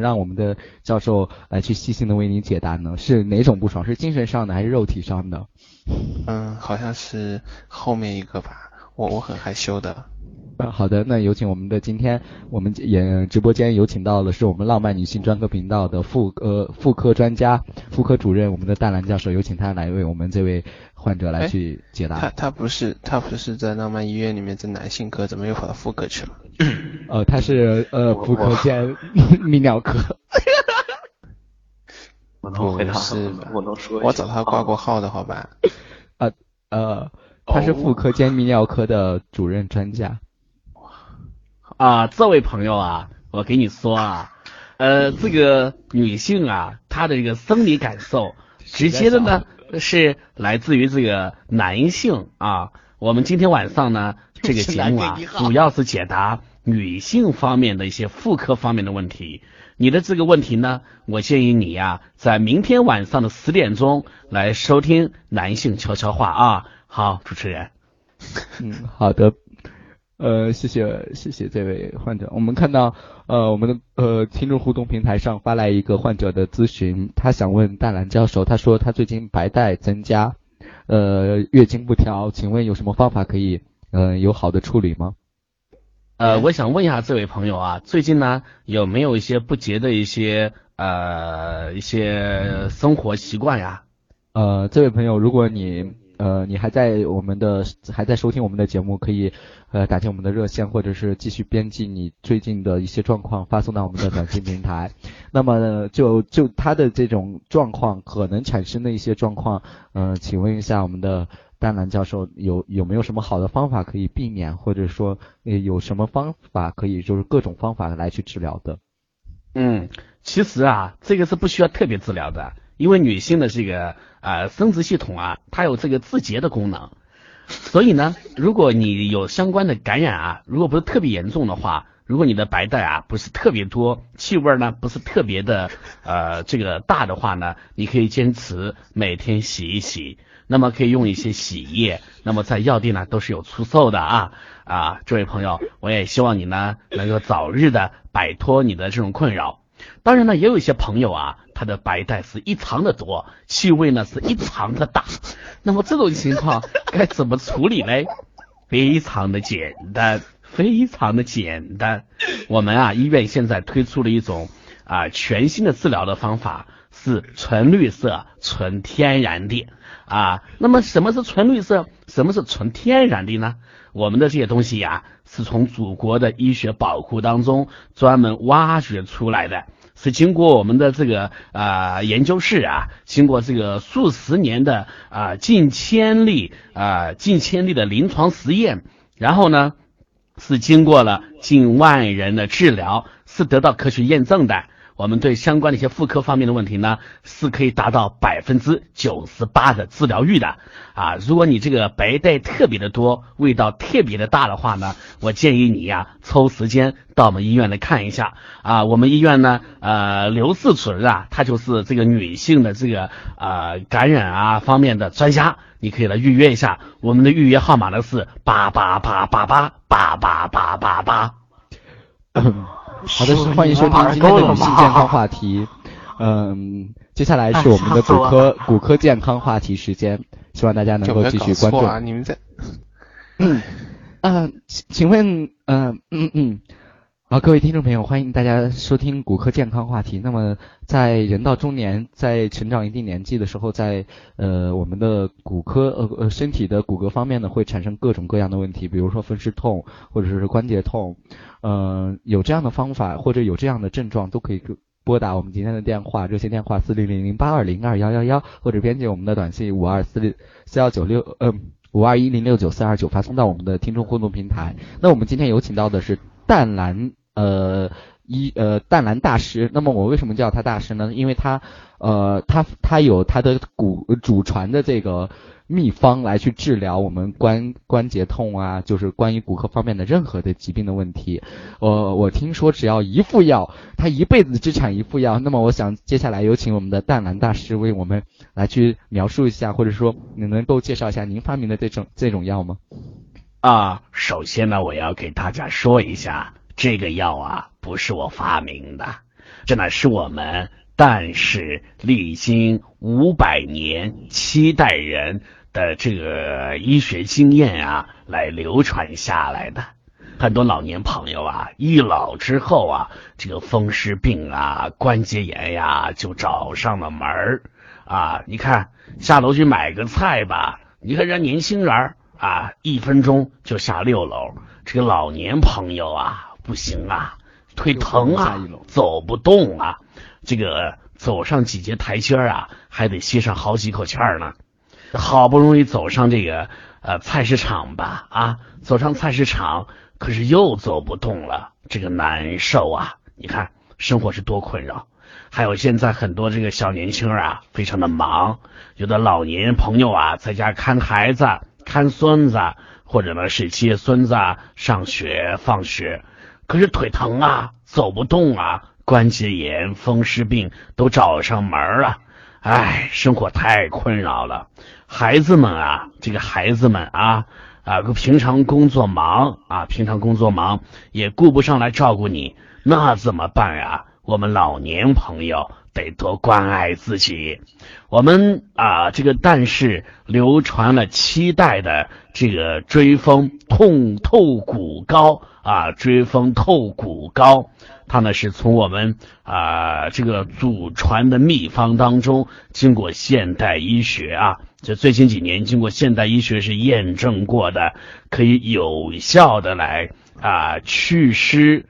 让我们的教授来去细心的为您解答呢？是哪种不爽？是精神上的还是肉体上的？嗯，好像是后面一个吧。我我很害羞的。嗯，好的，那有请我们的今天我们也直播间有请到的是我们浪漫女性专科频道的妇呃妇科专家、妇科主任，我们的淡蓝教授，有请他来为我们这位患者来去解答。他他不是他不是在浪漫医院里面在男性科，怎么又跑到妇科去了？呃，他是呃妇科兼泌尿科。我能回答是我能说我找他挂过号的好吧？呃呃，他是妇科兼泌尿科的主任专家。啊，这位朋友啊，我给你说啊，呃，这个女性啊，她的这个生理感受，直接的呢是来自于这个男性啊。我们今天晚上呢，这个节目啊，主要是解答女性方面的一些妇科方面的问题。你的这个问题呢，我建议你呀，在明天晚上的十点钟来收听男性悄悄话啊。好，主持人。嗯，好的。呃，谢谢谢谢这位患者。我们看到呃我们的呃听众互动平台上发来一个患者的咨询，他想问淡蓝教授，他说他最近白带增加，呃月经不调，请问有什么方法可以呃有好的处理吗？呃，我想问一下这位朋友啊，最近呢有没有一些不洁的一些呃一些生活习惯呀？呃，这位朋友，如果你呃你还在我们的还在收听我们的节目，可以。呃，打进我们的热线，或者是继续编辑你最近的一些状况，发送到我们的短信平台。那么，就就他的这种状况可能产生的一些状况，嗯，请问一下我们的丹兰教授，有有没有什么好的方法可以避免，或者说有什么方法可以就是各种方法来去治疗的？嗯，其实啊，这个是不需要特别治疗的，因为女性的这个呃生殖系统啊，它有这个自洁的功能。所以呢，如果你有相关的感染啊，如果不是特别严重的话，如果你的白带啊不是特别多，气味呢不是特别的呃这个大的话呢，你可以坚持每天洗一洗，那么可以用一些洗液，那么在药店呢都是有出售的啊啊，这位朋友，我也希望你呢能够早日的摆脱你的这种困扰。当然呢，也有一些朋友啊，他的白带是异常的多，气味呢是异常的大。那么这种情况该怎么处理呢？非常的简单，非常的简单。我们啊，医院现在推出了一种啊全新的治疗的方法，是纯绿色、纯天然的啊。那么什么是纯绿色？什么是纯天然的呢？我们的这些东西呀，是从祖国的医学宝库当中专门挖掘出来的。是经过我们的这个啊研究室啊，经过这个数十年的啊近千例啊近千例的临床实验，然后呢是经过了近万人的治疗，是得到科学验证的。我们对相关的一些妇科方面的问题呢，是可以达到百分之九十八的治疗率的啊！如果你这个白带特别的多，味道特别的大的话呢，我建议你呀，抽时间到我们医院来看一下啊！我们医院呢，呃，刘四主任啊，他就是这个女性的这个呃感染啊方面的专家，你可以来预约一下。我们的预约号码呢是八八八八八八八八八八。好的，欢迎收听今天的女性健康话题。嗯，接下来是我们的骨科骨科健康话题时间，希望大家能够继续关注。啊你们在？嗯，啊，请问，嗯嗯嗯，好，各位听众朋友，欢迎大家收听骨科健康话题。那么，在人到中年，在成长一定年纪的时候，在呃我们的骨科呃呃身体的骨骼方面呢，会产生各种各样的问题，比如说风湿痛或者是关节痛。嗯，有这样的方法或者有这样的症状，都可以拨打我们今天的电话，热线电话四零零零八二零二幺幺幺，或者编辑我们的短信五二四六四幺九六，嗯，五二一零六九四二九，发送到我们的听众互动平台。那我们今天有请到的是淡蓝，呃，一呃淡蓝大师。那么我为什么叫他大师呢？因为他，呃，他他有他的骨祖传的这个。秘方来去治疗我们关关节痛啊，就是关于骨科方面的任何的疾病的问题。我我听说只要一副药，他一辈子只产一副药。那么我想接下来有请我们的淡蓝大师为我们来去描述一下，或者说你能够介绍一下您发明的这种这种药吗？啊，首先呢，我要给大家说一下，这个药啊不是我发明的。这乃是我们但是历经五百年七代人的这个医学经验啊，来流传下来的。很多老年朋友啊，一老之后啊，这个风湿病啊、关节炎呀，就找上了门儿啊。你看下楼去买个菜吧，你看人家年轻人儿啊，一分钟就下六楼。这个老年朋友啊，不行啊，腿疼啊，走不动啊，这个走上几节台阶啊，还得歇上好几口气儿呢。好不容易走上这个呃菜市场吧，啊，走上菜市场。可是又走不动了，这个难受啊！你看生活是多困扰，还有现在很多这个小年轻啊，非常的忙，有的老年朋友啊，在家看孩子、看孙子，或者呢是接孙子上学、放学，可是腿疼啊，走不动啊，关节炎、风湿病都找上门了，唉，生活太困扰了。孩子们啊，这个孩子们啊。啊，平常工作忙啊，平常工作忙也顾不上来照顾你，那怎么办呀？我们老年朋友得多关爱自己。我们啊，这个但是流传了七代的这个追风痛透骨膏啊，追风透骨膏，它呢是从我们啊这个祖传的秘方当中，经过现代医学啊。这最近几年，经过现代医学是验证过的，可以有效的来啊祛湿、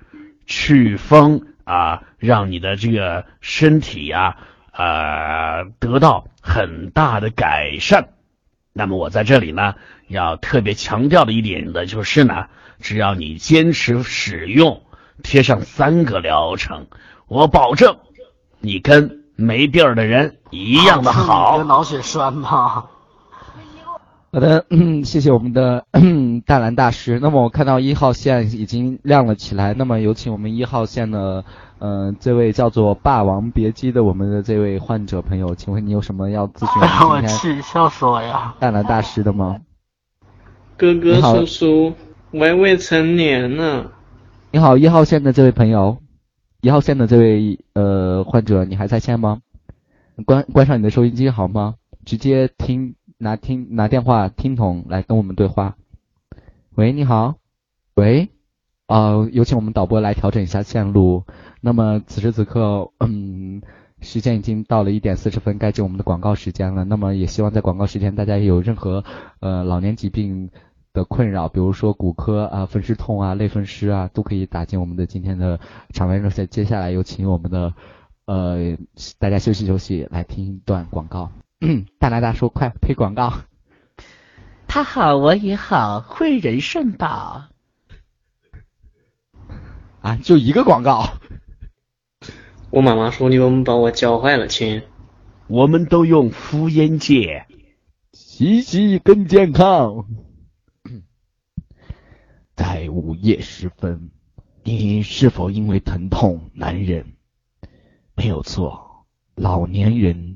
祛风啊，让你的这个身体呀啊得到很大的改善。那么我在这里呢，要特别强调的一点的，就是呢，只要你坚持使用，贴上三个疗程，我保证你跟。没病儿的人一样的好你的。脑血栓吗？好的，嗯，谢谢我们的大蓝大师。那么我看到一号线已经亮了起来。那么有请我们一号线的，嗯，这位叫做“霸王别姬”的我们的这位患者朋友，请问你有什么要咨询？我去，笑死我呀！大蓝大师的吗？哥哥叔叔，我还未成年呢。你好，一号线的这位朋友。一号线的这位呃患者，你还在线吗？关关上你的收音机好吗？直接听拿听拿电话听筒来跟我们对话。喂，你好。喂，啊，有请我们导播来调整一下线路。那么此时此刻，嗯，时间已经到了一点四十分，该进我们的广告时间了。那么也希望在广告时间，大家有任何呃老年疾病。的困扰，比如说骨科啊、风湿痛啊、类风湿啊，都可以打进我们的今天的场外热线。接下来有请我们的呃，大家休息休息，来听一段广告。大拿大叔，快配广告。他好，我也好，汇仁肾宝。啊，就一个广告。我妈妈说你们把我教坏了，亲。我们都用敷烟戒，洗洗更健康。在午夜时分，你是否因为疼痛难忍？没有错，老年人。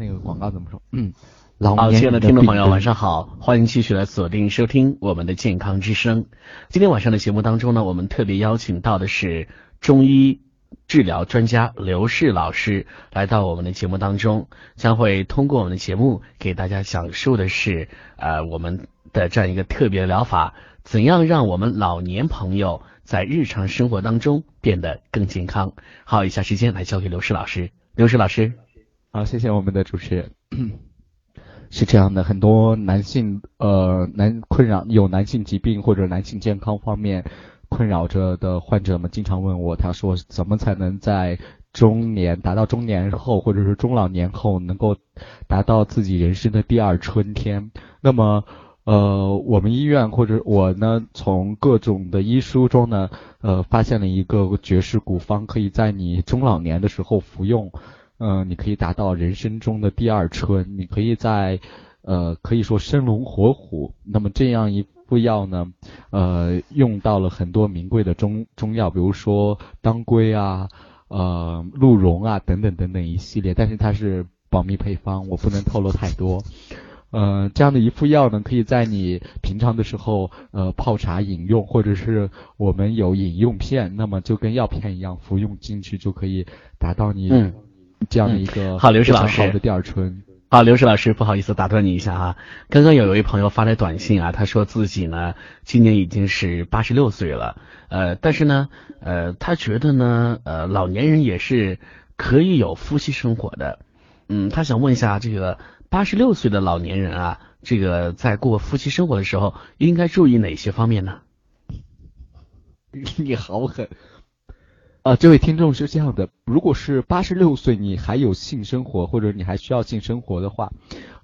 嗯，那个广告怎么说？嗯，老亲爱的听众朋友，晚上好，欢迎继续来锁定收听我们的健康之声。今天晚上的节目当中呢，我们特别邀请到的是中医治疗专家刘氏老师来到我们的节目当中，将会通过我们的节目给大家讲述的是呃我们。的这样一个特别疗法，怎样让我们老年朋友在日常生活当中变得更健康？好，以下时间来交给刘氏老师。刘氏老师，好，谢谢我们的主持人。是这样的，很多男性呃男困扰有男性疾病或者男性健康方面困扰着的患者们，经常问我，他说怎么才能在中年达到中年后或者是中老年后能够达到自己人生的第二春天？那么。呃，我们医院或者我呢，从各种的医书中呢，呃，发现了一个绝世古方，可以在你中老年的时候服用，嗯，你可以达到人生中的第二春，你可以在，呃，可以说生龙活虎。那么这样一副药呢，呃，用到了很多名贵的中中药，比如说当归啊，呃，鹿茸啊等等等等一系列，但是它是保密配方，我不能透露太多。呃，这样的一副药呢，可以在你平常的时候呃泡茶饮用，或者是我们有饮用片，那么就跟药片一样服用进去就可以达到你这样的一个好刘石老师好的第二春。好，刘石老师，不好意思打断你一下啊。刚刚有一位朋友发来短信啊，他说自己呢今年已经是八十六岁了，呃，但是呢，呃，他觉得呢，呃，老年人也是可以有夫妻生活的。嗯，他想问一下，这个八十六岁的老年人啊，这个在过夫妻生活的时候，应该注意哪些方面呢？你好狠！啊，这位听众是这样的，如果是八十六岁你还有性生活，或者你还需要性生活的话，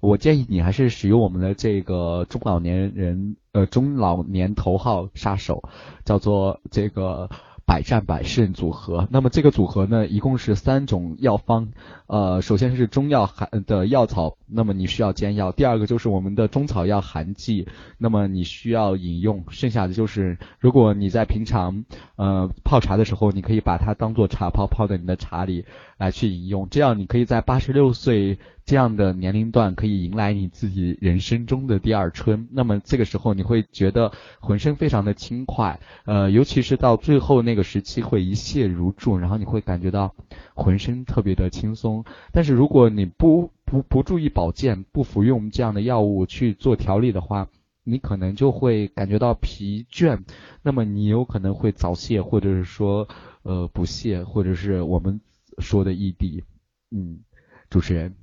我建议你还是使用我们的这个中老年人呃中老年头号杀手，叫做这个百战百胜组合。那么这个组合呢，一共是三种药方，呃，首先是中药含的药草，那么你需要煎药；第二个就是我们的中草药含剂，那么你需要饮用；剩下的就是如果你在平常呃泡茶的时候，你可以把它当做茶泡泡在你的茶里。来去饮用，这样你可以在八十六岁这样的年龄段可以迎来你自己人生中的第二春。那么这个时候你会觉得浑身非常的轻快，呃，尤其是到最后那个时期会一泻如注，然后你会感觉到浑身特别的轻松。但是如果你不不不注意保健，不服用这样的药物去做调理的话，你可能就会感觉到疲倦，那么你有可能会早泄，或者是说呃不泄，或者是我们说的异地。嗯，主持人。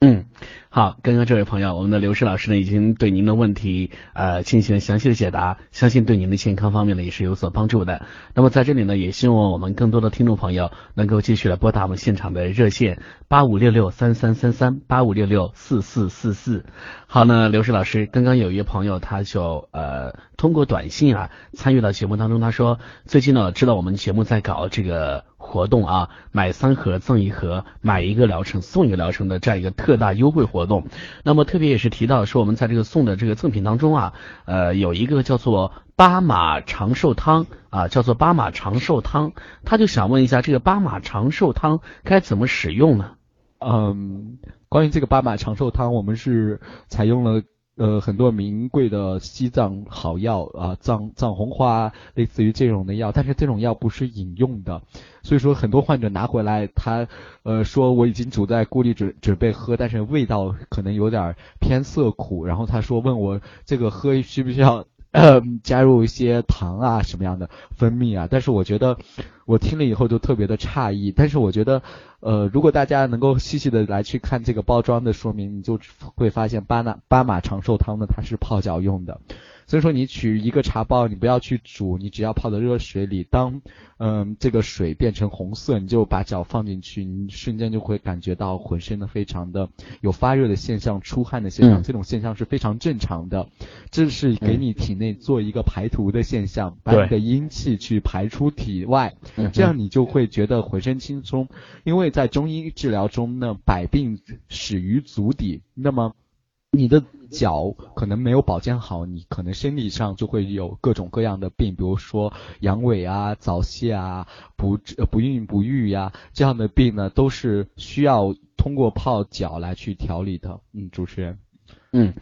嗯，好，刚刚这位朋友，我们的刘诗老师呢，已经对您的问题呃进行了详细的解答，相信对您的健康方面呢也是有所帮助的。那么在这里呢，也希望我们更多的听众朋友能够继续来拨打我们现场的热线八五六六三三三三八五六六四四四四。好，那刘诗老师，刚刚有一位朋友他就呃通过短信啊参与到节目当中，他说最近呢知道我们节目在搞这个。活动啊，买三盒赠一盒，买一个疗程送一个疗程的这样一个特大优惠活动。那么特别也是提到说，我们在这个送的这个赠品当中啊，呃，有一个叫做巴马长寿汤啊，叫做巴马长寿汤。他就想问一下，这个巴马长寿汤该怎么使用呢？嗯，关于这个巴马长寿汤，我们是采用了。呃，很多名贵的西藏好药啊，藏藏红花，类似于这种的药，但是这种药不是饮用的，所以说很多患者拿回来，他呃说我已经煮在锅里准准备喝，但是味道可能有点偏涩苦，然后他说问我这个喝需不需要呃加入一些糖啊什么样的蜂蜜啊，但是我觉得我听了以后就特别的诧异，但是我觉得。呃，如果大家能够细细的来去看这个包装的说明，你就会发现巴拿巴马长寿汤呢，它是泡脚用的。所以说，你取一个茶包，你不要去煮，你只要泡在热水里，当嗯这个水变成红色，你就把脚放进去，你瞬间就会感觉到浑身的非常的有发热的现象、出汗的现象，这种现象是非常正常的，这是给你体内做一个排毒的现象，把你的阴气去排出体外，这样你就会觉得浑身轻松。因为在中医治疗中呢，百病始于足底，那么。你的脚可能没有保健好，你可能身体上就会有各种各样的病，比如说阳痿啊、早泄啊、不不孕不育呀这样的病呢，都是需要通过泡脚来去调理的。嗯，主持人。嗯，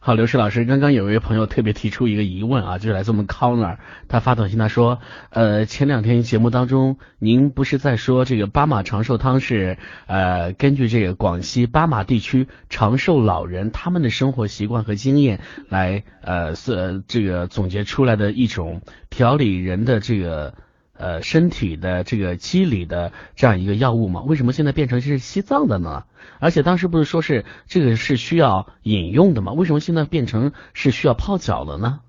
好，刘石老师，刚刚有一位朋友特别提出一个疑问啊，就是来自我们 Corner，他发短信他说，呃，前两天节目当中，您不是在说这个巴马长寿汤是呃根据这个广西巴马地区长寿老人他们的生活习惯和经验来呃是这个总结出来的一种调理人的这个。呃，身体的这个机理的这样一个药物嘛，为什么现在变成是西藏的呢？而且当时不是说是这个是需要饮用的吗？为什么现在变成是需要泡脚了呢？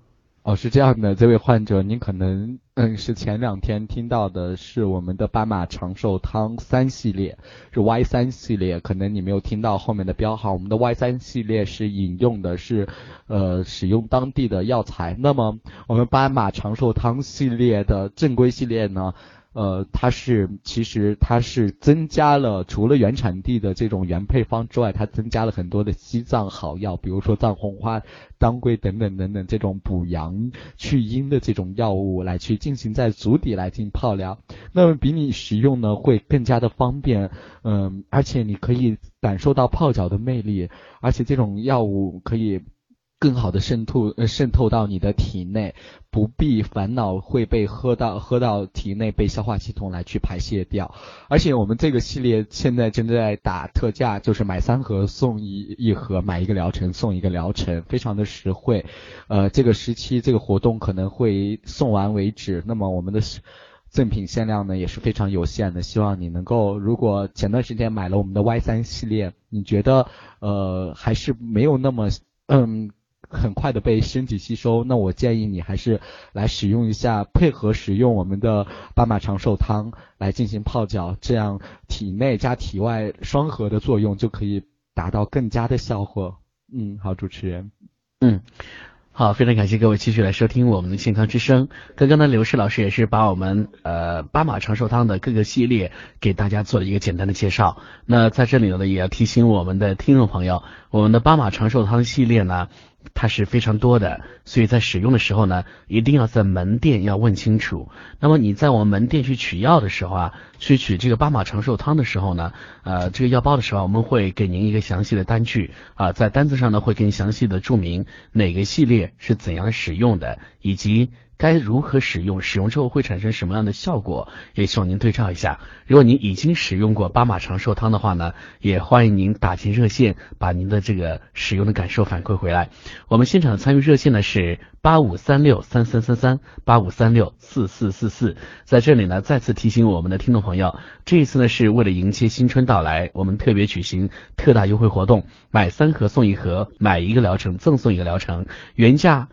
哦，是这样的，这位患者，您可能嗯是前两天听到的是我们的斑马长寿汤三系列，是 Y 三系列，可能你没有听到后面的标号。我们的 Y 三系列是引用的是呃使用当地的药材，那么我们斑马长寿汤系列的正规系列呢，呃，它是其实它是增加了除了原产地的这种原配方之外，它增加了很多的西藏好药，比如说藏红花、当归等等等等这种补阳去阴的这种药物来去进行在足底来进行泡疗，那么比你使用呢会更加的方便，嗯，而且你可以感受到泡脚的魅力，而且这种药物可以。更好的渗透呃渗透到你的体内，不必烦恼会被喝到喝到体内被消化系统来去排泄掉。而且我们这个系列现在正在打特价，就是买三盒送一一盒，买一个疗程送一个疗程，非常的实惠。呃，这个时期这个活动可能会送完为止。那么我们的赠品限量呢也是非常有限的，希望你能够，如果前段时间买了我们的 Y 三系列，你觉得呃还是没有那么嗯。很快的被身体吸收，那我建议你还是来使用一下，配合使用我们的巴马长寿汤来进行泡脚，这样体内加体外双核的作用就可以达到更加的效果。嗯，好，主持人，嗯。好，非常感谢各位继续来收听我们的健康之声。刚刚呢，刘氏老师也是把我们呃巴马长寿汤的各个系列给大家做了一个简单的介绍。那在这里呢，也要提醒我们的听众朋友，我们的巴马长寿汤系列呢。它是非常多的，所以在使用的时候呢，一定要在门店要问清楚。那么你在我们门店去取药的时候啊，去取这个八马长寿汤的时候呢，呃，这个药包的时候，我们会给您一个详细的单据啊，在单子上呢会给你详细的注明哪个系列是怎样使用的，以及。该如何使用？使用之后会产生什么样的效果？也希望您对照一下。如果您已经使用过巴马长寿汤的话呢，也欢迎您打进热线，把您的这个使用的感受反馈回来。我们现场的参与热线呢是八五三六三三三三八五三六四四四四。在这里呢，再次提醒我们的听众朋友，这一次呢是为了迎接新春到来，我们特别举行特大优惠活动，买三盒送一盒，买一个疗程赠送一个疗程，原价。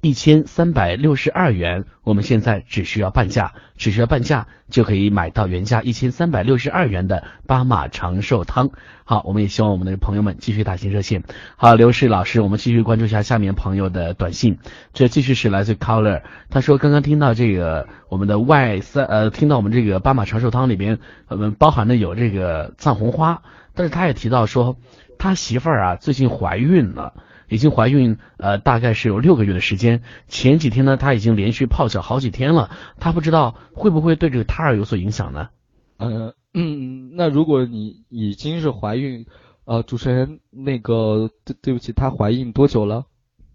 一千三百六十二元，我们现在只需要半价，只需要半价就可以买到原价一千三百六十二元的巴马长寿汤。好，我们也希望我们的朋友们继续打进热线。好，刘氏老师，我们继续关注一下下面朋友的短信。这继续是来自 Color，他说刚刚听到这个我们的 Y 三呃，听到我们这个巴马长寿汤里边，呃，包含的有这个藏红花，但是他也提到说他媳妇儿啊最近怀孕了。已经怀孕，呃，大概是有六个月的时间。前几天呢，她已经连续泡脚好几天了。她不知道会不会对这个胎儿有所影响呢？呃，嗯，那如果你已经是怀孕，呃，主持人，那个对对不起，她怀孕多久了？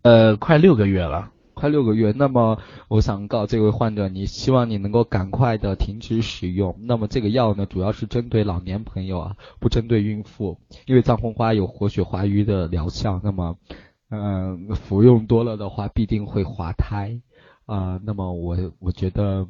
呃，快六个月了。快六个月，那么我想告这位患者，你希望你能够赶快的停止使用。那么这个药呢，主要是针对老年朋友啊，不针对孕妇，因为藏红花有活血化瘀的疗效。那么，嗯，服用多了的话，必定会滑胎啊。那么我我觉得。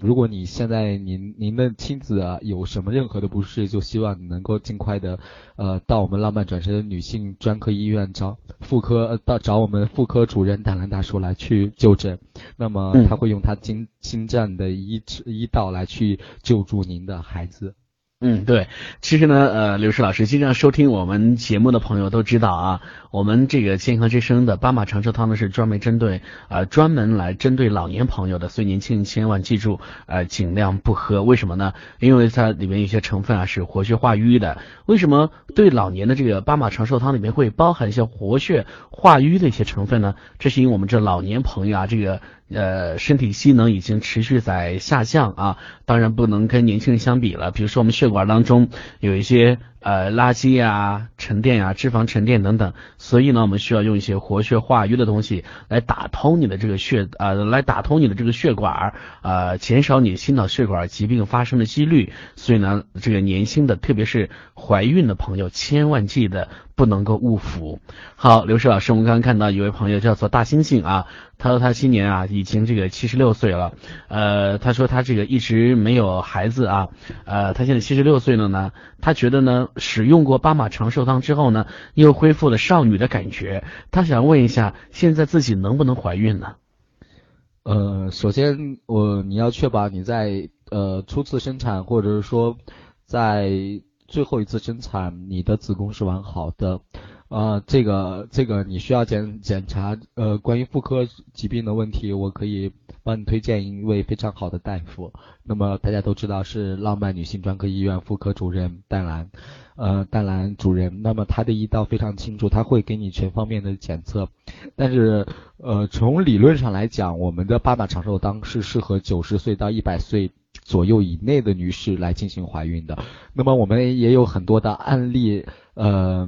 如果你现在您您的亲子啊有什么任何的不适，就希望你能够尽快的呃到我们浪漫转身女性专科医院找妇科呃到找我们妇科主任胆兰大叔来去就诊，那么他会用他精精湛的医医道来去救助您的孩子。嗯，对，其实呢，呃，刘石老师经常收听我们节目的朋友都知道啊，我们这个健康之声的巴马长寿汤呢是专门针对呃专门来针对老年朋友的，所以年轻人千万记住，呃，尽量不喝。为什么呢？因为它里面有些成分啊是活血化瘀的。为什么对老年的这个巴马长寿汤里面会包含一些活血化瘀的一些成分呢？这是因为我们这老年朋友啊，这个。呃，身体机能已经持续在下降啊，当然不能跟年轻人相比了。比如说，我们血管当中有一些。呃，垃圾呀、沉淀呀、脂肪沉淀等等，所以呢，我们需要用一些活血化瘀的东西来打通你的这个血，呃，来打通你的这个血管，呃，减少你心脑血管疾病发生的几率。所以呢，这个年轻的，特别是怀孕的朋友，千万记得不能够误服。好，刘石老师，我们刚刚看到一位朋友叫做大猩猩啊，他说他今年啊已经这个七十六岁了，呃，他说他这个一直没有孩子啊，呃，他现在七十六岁了呢，他觉得呢。使用过巴马长寿汤之后呢，又恢复了少女的感觉。她想问一下，现在自己能不能怀孕呢？呃，首先我你要确保你在呃初次生产或者是说在最后一次生产，你的子宫是完好的。呃，这个这个你需要检检查呃关于妇科疾病的问题，我可以帮你推荐一位非常好的大夫。那么大家都知道是浪漫女性专科医院妇科主任淡兰，呃淡兰主任。那么她的医道非常清楚，他会给你全方面的检测。但是呃从理论上来讲，我们的八马长寿汤是适合九十岁到一百岁左右以内的女士来进行怀孕的。那么我们也有很多的案例，呃。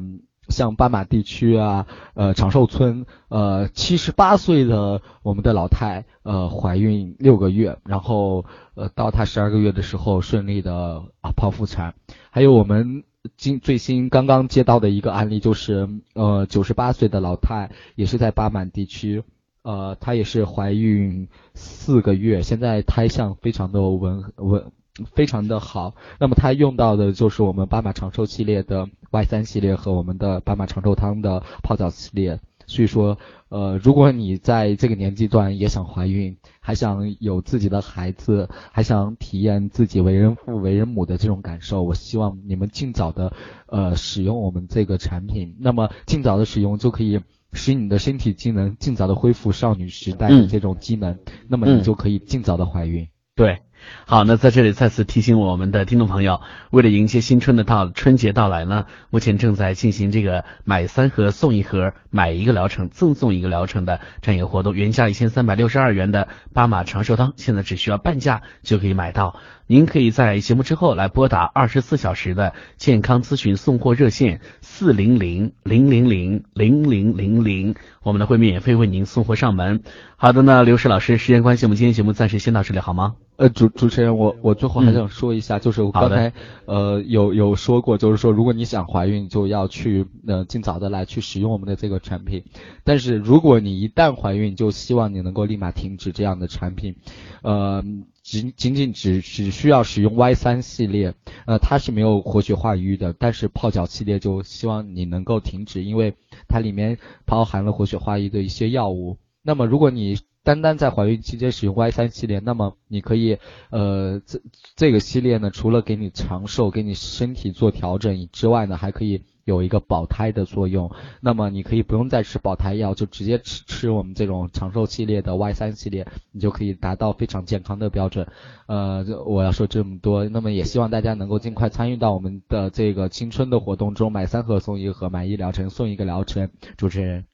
像斑马地区啊，呃，长寿村，呃，七十八岁的我们的老太，呃，怀孕六个月，然后，呃，到她十二个月的时候顺利的啊剖腹产。还有我们今最新刚刚接到的一个案例，就是呃，九十八岁的老太，也是在巴满地区，呃，她也是怀孕四个月，现在胎相非常的稳稳。非常的好，那么它用到的就是我们巴马长寿系列的 Y 三系列和我们的巴马长寿汤的泡澡系列。所以说，呃，如果你在这个年纪段也想怀孕，还想有自己的孩子，还想体验自己为人父为人母的这种感受，我希望你们尽早的呃使用我们这个产品。那么尽早的使用就可以使你的身体机能尽早的恢复少女时代的这种机能，那么你就可以尽早的怀孕。对。好，那在这里再次提醒我们的听众朋友，为了迎接新春的到春节到来呢，目前正在进行这个买三盒送一盒，买一个疗程赠送一个疗程的这样一个活动，原价一千三百六十二元的巴马长寿汤，现在只需要半价就可以买到。您可以在节目之后来拨打二十四小时的健康咨询送货热线四零零零零零零零零零，我们呢会免费为您送货上门。好的呢，刘石老师，时间关系，我们今天节目暂时先到这里，好吗？呃，主主持人，我我最后还想说一下，就是我刚才呃有有说过，就是说如果你想怀孕，就要去呃尽早的来去使用我们的这个产品。但是如果你一旦怀孕，就希望你能够立马停止这样的产品，呃，仅仅仅只只需要使用 Y 三系列，呃，它是没有活血化瘀的，但是泡脚系列就希望你能够停止，因为它里面包含了活血化瘀的一些药物。那么如果你单单在怀孕期间使用 Y 三系列，那么你可以，呃，这这个系列呢，除了给你长寿、给你身体做调整之外呢，还可以有一个保胎的作用。那么你可以不用再吃保胎药，就直接吃吃我们这种长寿系列的 Y 三系列，你就可以达到非常健康的标准。呃，我要说这么多，那么也希望大家能够尽快参与到我们的这个青春的活动中，买三盒送一盒，买一疗程送一个疗程。主持人。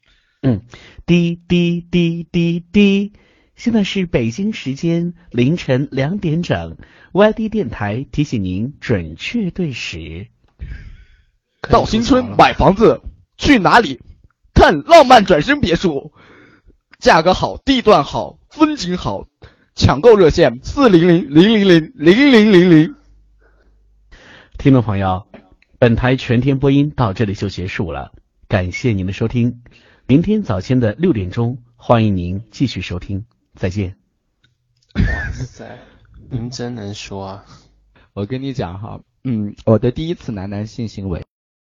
嗯，滴滴滴滴滴，现在是北京时间凌晨两点整，YD 电台提醒您准确对时。到新村买房子去哪里？看浪漫转身别墅，价格好，地段好，风景好，抢购热线四零零零零零零零零零。听众朋友，本台全天播音到这里就结束了，感谢您的收听。明天早间的六点钟，欢迎您继续收听，再见。哇塞，您真能说啊！我跟你讲哈，嗯，我的第一次男男性行为。